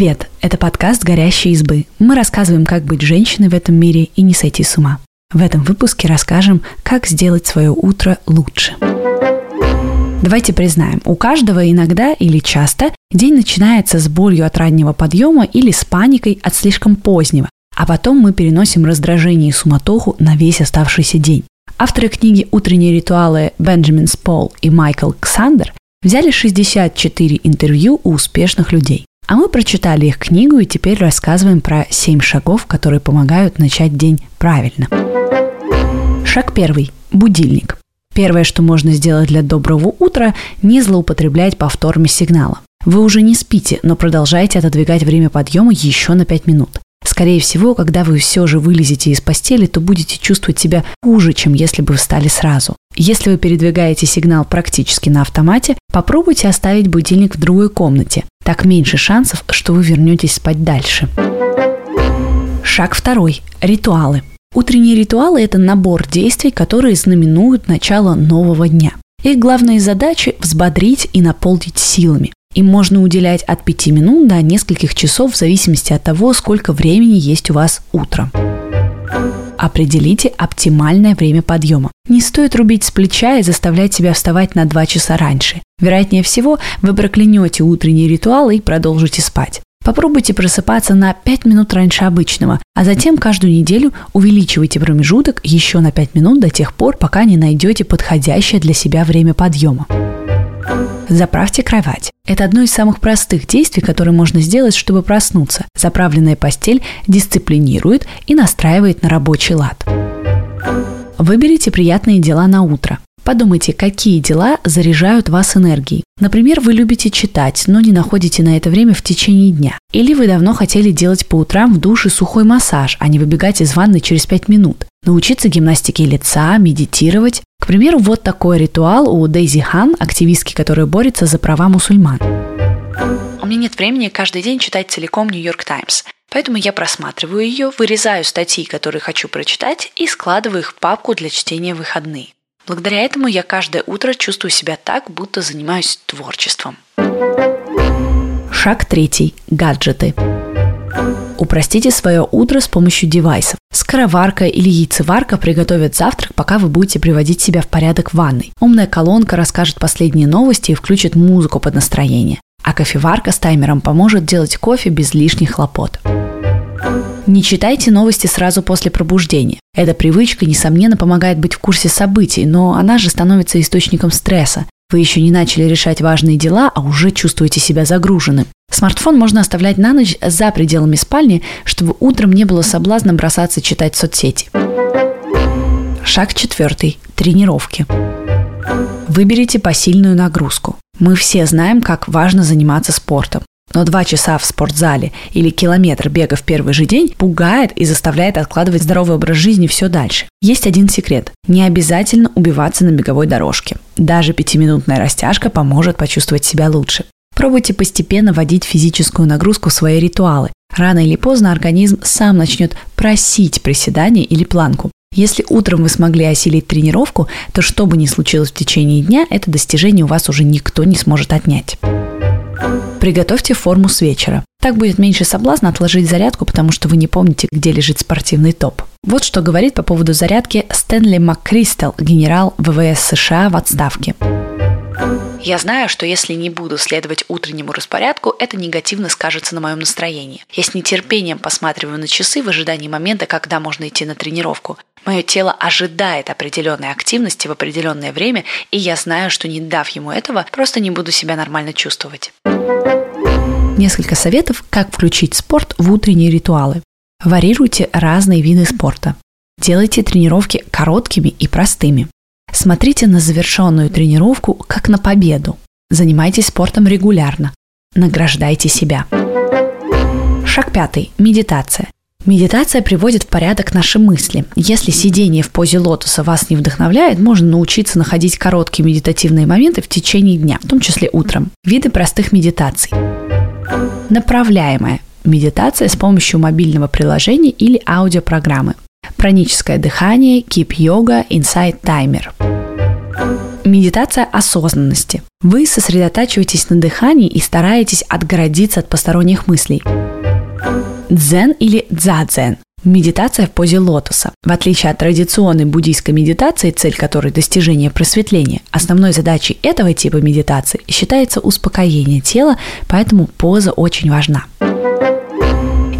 Привет! Это подкаст «Горящие избы». Мы рассказываем, как быть женщиной в этом мире и не сойти с ума. В этом выпуске расскажем, как сделать свое утро лучше. Давайте признаем, у каждого иногда или часто день начинается с болью от раннего подъема или с паникой от слишком позднего, а потом мы переносим раздражение и суматоху на весь оставшийся день. Авторы книги «Утренние ритуалы» Бенджамин Спол и Майкл Ксандер взяли 64 интервью у успешных людей. А мы прочитали их книгу и теперь рассказываем про 7 шагов, которые помогают начать день правильно. Шаг первый. Будильник. Первое, что можно сделать для доброго утра, не злоупотреблять повторами сигнала. Вы уже не спите, но продолжаете отодвигать время подъема еще на 5 минут. Скорее всего, когда вы все же вылезете из постели, то будете чувствовать себя хуже, чем если бы встали сразу. Если вы передвигаете сигнал практически на автомате, попробуйте оставить будильник в другой комнате. Так меньше шансов, что вы вернетесь спать дальше. Шаг второй. Ритуалы. Утренние ритуалы – это набор действий, которые знаменуют начало нового дня. Их главные задачи – взбодрить и наполнить силами. Им можно уделять от 5 минут до нескольких часов в зависимости от того, сколько времени есть у вас утром. Определите оптимальное время подъема. Не стоит рубить с плеча и заставлять себя вставать на 2 часа раньше. Вероятнее всего, вы проклянете утренний ритуал и продолжите спать. Попробуйте просыпаться на 5 минут раньше обычного, а затем каждую неделю увеличивайте промежуток еще на 5 минут до тех пор, пока не найдете подходящее для себя время подъема. Заправьте кровать. Это одно из самых простых действий, которые можно сделать, чтобы проснуться. Заправленная постель дисциплинирует и настраивает на рабочий лад. Выберите приятные дела на утро. Подумайте, какие дела заряжают вас энергией. Например, вы любите читать, но не находите на это время в течение дня. Или вы давно хотели делать по утрам в душе сухой массаж, а не выбегать из ванны через 5 минут. Научиться гимнастике лица, медитировать. К примеру, вот такой ритуал у Дейзи Хан, активистки, которая борется за права мусульман. У меня нет времени каждый день читать целиком Нью-Йорк Таймс. Поэтому я просматриваю ее, вырезаю статьи, которые хочу прочитать, и складываю их в папку для чтения выходные. Благодаря этому я каждое утро чувствую себя так, будто занимаюсь творчеством. Шаг третий. Гаджеты. Упростите свое утро с помощью девайсов. Скороварка или яйцеварка приготовят завтрак, пока вы будете приводить себя в порядок в ванной. Умная колонка расскажет последние новости и включит музыку под настроение. А кофеварка с таймером поможет делать кофе без лишних хлопот. Не читайте новости сразу после пробуждения. Эта привычка, несомненно, помогает быть в курсе событий, но она же становится источником стресса. Вы еще не начали решать важные дела, а уже чувствуете себя загруженным. Смартфон можно оставлять на ночь за пределами спальни, чтобы утром не было соблазна бросаться читать соцсети. Шаг четвертый. Тренировки. Выберите посильную нагрузку. Мы все знаем, как важно заниматься спортом. Но два часа в спортзале или километр бега в первый же день пугает и заставляет откладывать здоровый образ жизни все дальше. Есть один секрет. Не обязательно убиваться на беговой дорожке. Даже пятиминутная растяжка поможет почувствовать себя лучше. Пробуйте постепенно вводить физическую нагрузку в свои ритуалы. Рано или поздно организм сам начнет просить приседания или планку. Если утром вы смогли осилить тренировку, то что бы ни случилось в течение дня, это достижение у вас уже никто не сможет отнять. Приготовьте форму с вечера. Так будет меньше соблазна отложить зарядку, потому что вы не помните, где лежит спортивный топ. Вот что говорит по поводу зарядки Стэнли МакКристал, генерал ВВС США в отставке. Я знаю, что если не буду следовать утреннему распорядку, это негативно скажется на моем настроении. Я с нетерпением посматриваю на часы в ожидании момента, когда можно идти на тренировку. Мое тело ожидает определенной активности в определенное время, и я знаю, что не дав ему этого, просто не буду себя нормально чувствовать. Несколько советов, как включить спорт в утренние ритуалы. Варьируйте разные виды спорта. Делайте тренировки короткими и простыми. Смотрите на завершенную тренировку как на победу. Занимайтесь спортом регулярно. Награждайте себя. Шаг пятый. Медитация. Медитация приводит в порядок наши мысли. Если сидение в позе лотоса вас не вдохновляет, можно научиться находить короткие медитативные моменты в течение дня, в том числе утром. Виды простых медитаций. Направляемая медитация с помощью мобильного приложения или аудиопрограммы. Праническое дыхание, кип-йога, инсайт таймер. Медитация осознанности. Вы сосредотачиваетесь на дыхании и стараетесь отгородиться от посторонних мыслей. Дзен или дзадзен – медитация в позе лотоса. В отличие от традиционной буддийской медитации, цель которой – достижение просветления, основной задачей этого типа медитации считается успокоение тела, поэтому поза очень важна.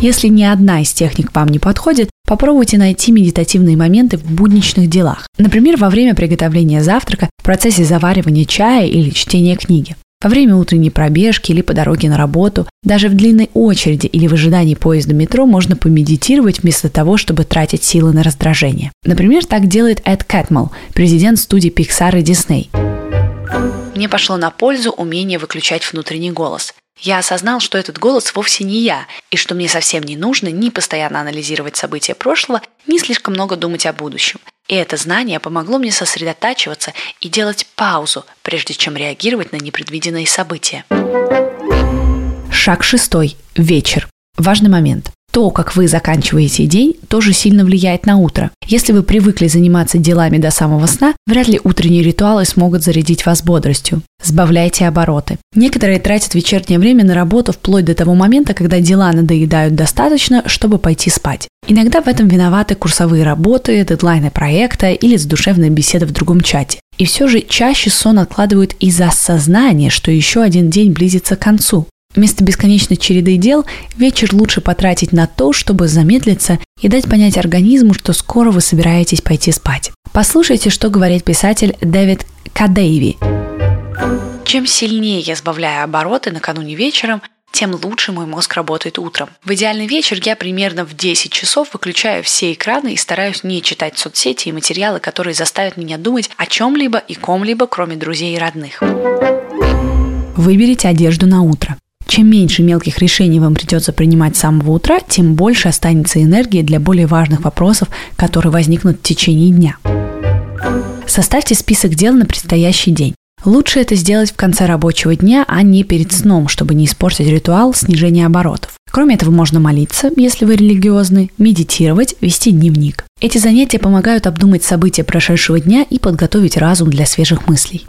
Если ни одна из техник вам не подходит, попробуйте найти медитативные моменты в будничных делах. Например, во время приготовления завтрака, в процессе заваривания чая или чтения книги. Во время утренней пробежки или по дороге на работу, даже в длинной очереди или в ожидании поезда метро можно помедитировать вместо того, чтобы тратить силы на раздражение. Например, так делает Эд Кэтмелл, президент студии Pixar и Disney. Мне пошло на пользу умение выключать внутренний голос. Я осознал, что этот голос вовсе не я, и что мне совсем не нужно ни постоянно анализировать события прошлого, ни слишком много думать о будущем. И это знание помогло мне сосредотачиваться и делать паузу, прежде чем реагировать на непредвиденные события. Шаг шестой. Вечер. Важный момент. То, как вы заканчиваете день, тоже сильно влияет на утро. Если вы привыкли заниматься делами до самого сна, вряд ли утренние ритуалы смогут зарядить вас бодростью. Сбавляйте обороты. Некоторые тратят вечернее время на работу вплоть до того момента, когда дела надоедают достаточно, чтобы пойти спать. Иногда в этом виноваты курсовые работы, дедлайны проекта или задушевная беседа в другом чате. И все же чаще сон откладывают из-за осознания, что еще один день близится к концу. Вместо бесконечной череды дел вечер лучше потратить на то, чтобы замедлиться и дать понять организму, что скоро вы собираетесь пойти спать. Послушайте, что говорит писатель Дэвид Кадейви. Чем сильнее я сбавляю обороты накануне вечером, тем лучше мой мозг работает утром. В идеальный вечер я примерно в 10 часов выключаю все экраны и стараюсь не читать соцсети и материалы, которые заставят меня думать о чем-либо и ком-либо, кроме друзей и родных. Выберите одежду на утро. Чем меньше мелких решений вам придется принимать с самого утра, тем больше останется энергии для более важных вопросов, которые возникнут в течение дня. Составьте список дел на предстоящий день. Лучше это сделать в конце рабочего дня, а не перед сном, чтобы не испортить ритуал снижения оборотов. Кроме этого, можно молиться, если вы религиозный, медитировать, вести дневник. Эти занятия помогают обдумать события прошедшего дня и подготовить разум для свежих мыслей.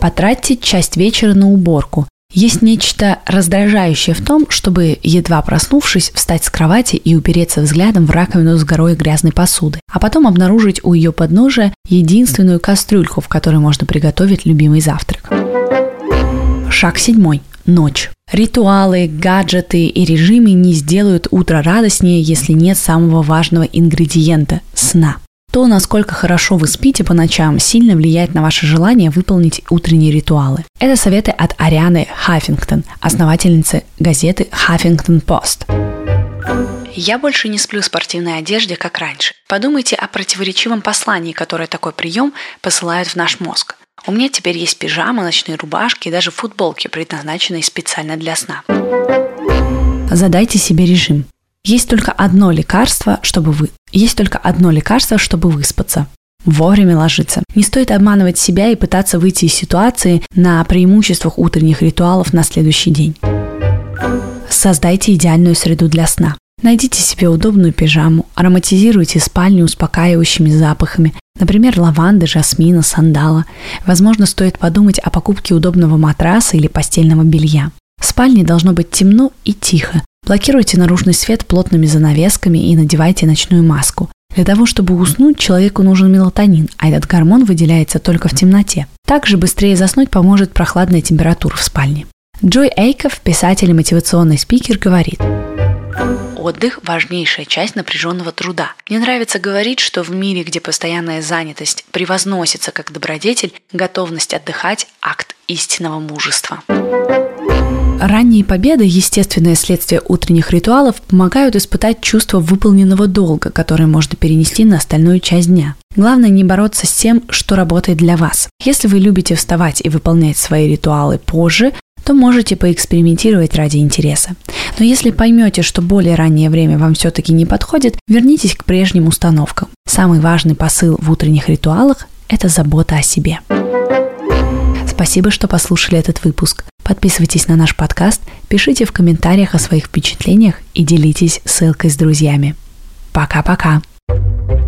Потратьте часть вечера на уборку. Есть нечто раздражающее в том, чтобы, едва проснувшись, встать с кровати и упереться взглядом в раковину с горой грязной посуды, а потом обнаружить у ее подножия единственную кастрюльку, в которой можно приготовить любимый завтрак. Шаг седьмой. Ночь. Ритуалы, гаджеты и режимы не сделают утро радостнее, если нет самого важного ингредиента – сна. То, насколько хорошо вы спите по ночам, сильно влияет на ваше желание выполнить утренние ритуалы. Это советы от Арианы Хаффингтон, основательницы газеты Huffington Post. Я больше не сплю в спортивной одежде, как раньше. Подумайте о противоречивом послании, которое такой прием посылает в наш мозг. У меня теперь есть пижама, ночные рубашки и даже футболки, предназначенные специально для сна. Задайте себе режим. Есть только одно лекарство, чтобы вы... Есть только одно лекарство, чтобы выспаться. Вовремя ложиться. Не стоит обманывать себя и пытаться выйти из ситуации на преимуществах утренних ритуалов на следующий день. Создайте идеальную среду для сна. Найдите себе удобную пижаму, ароматизируйте спальню успокаивающими запахами, например, лаванды, жасмина, сандала. Возможно, стоит подумать о покупке удобного матраса или постельного белья. В спальне должно быть темно и тихо, Блокируйте наружный свет плотными занавесками и надевайте ночную маску. Для того, чтобы уснуть, человеку нужен мелатонин, а этот гормон выделяется только в темноте. Также быстрее заснуть поможет прохладная температура в спальне. Джой Эйков, писатель и мотивационный спикер, говорит Отдых – важнейшая часть напряженного труда. Мне нравится говорить, что в мире, где постоянная занятость превозносится как добродетель, готовность отдыхать – акт истинного мужества. Ранние победы, естественное следствие утренних ритуалов, помогают испытать чувство выполненного долга, которое можно перенести на остальную часть дня. Главное не бороться с тем, что работает для вас. Если вы любите вставать и выполнять свои ритуалы позже, то можете поэкспериментировать ради интереса. Но если поймете, что более раннее время вам все-таки не подходит, вернитесь к прежним установкам. Самый важный посыл в утренних ритуалах – это забота о себе. Спасибо, что послушали этот выпуск. Подписывайтесь на наш подкаст, пишите в комментариях о своих впечатлениях и делитесь ссылкой с друзьями. Пока-пока! thank you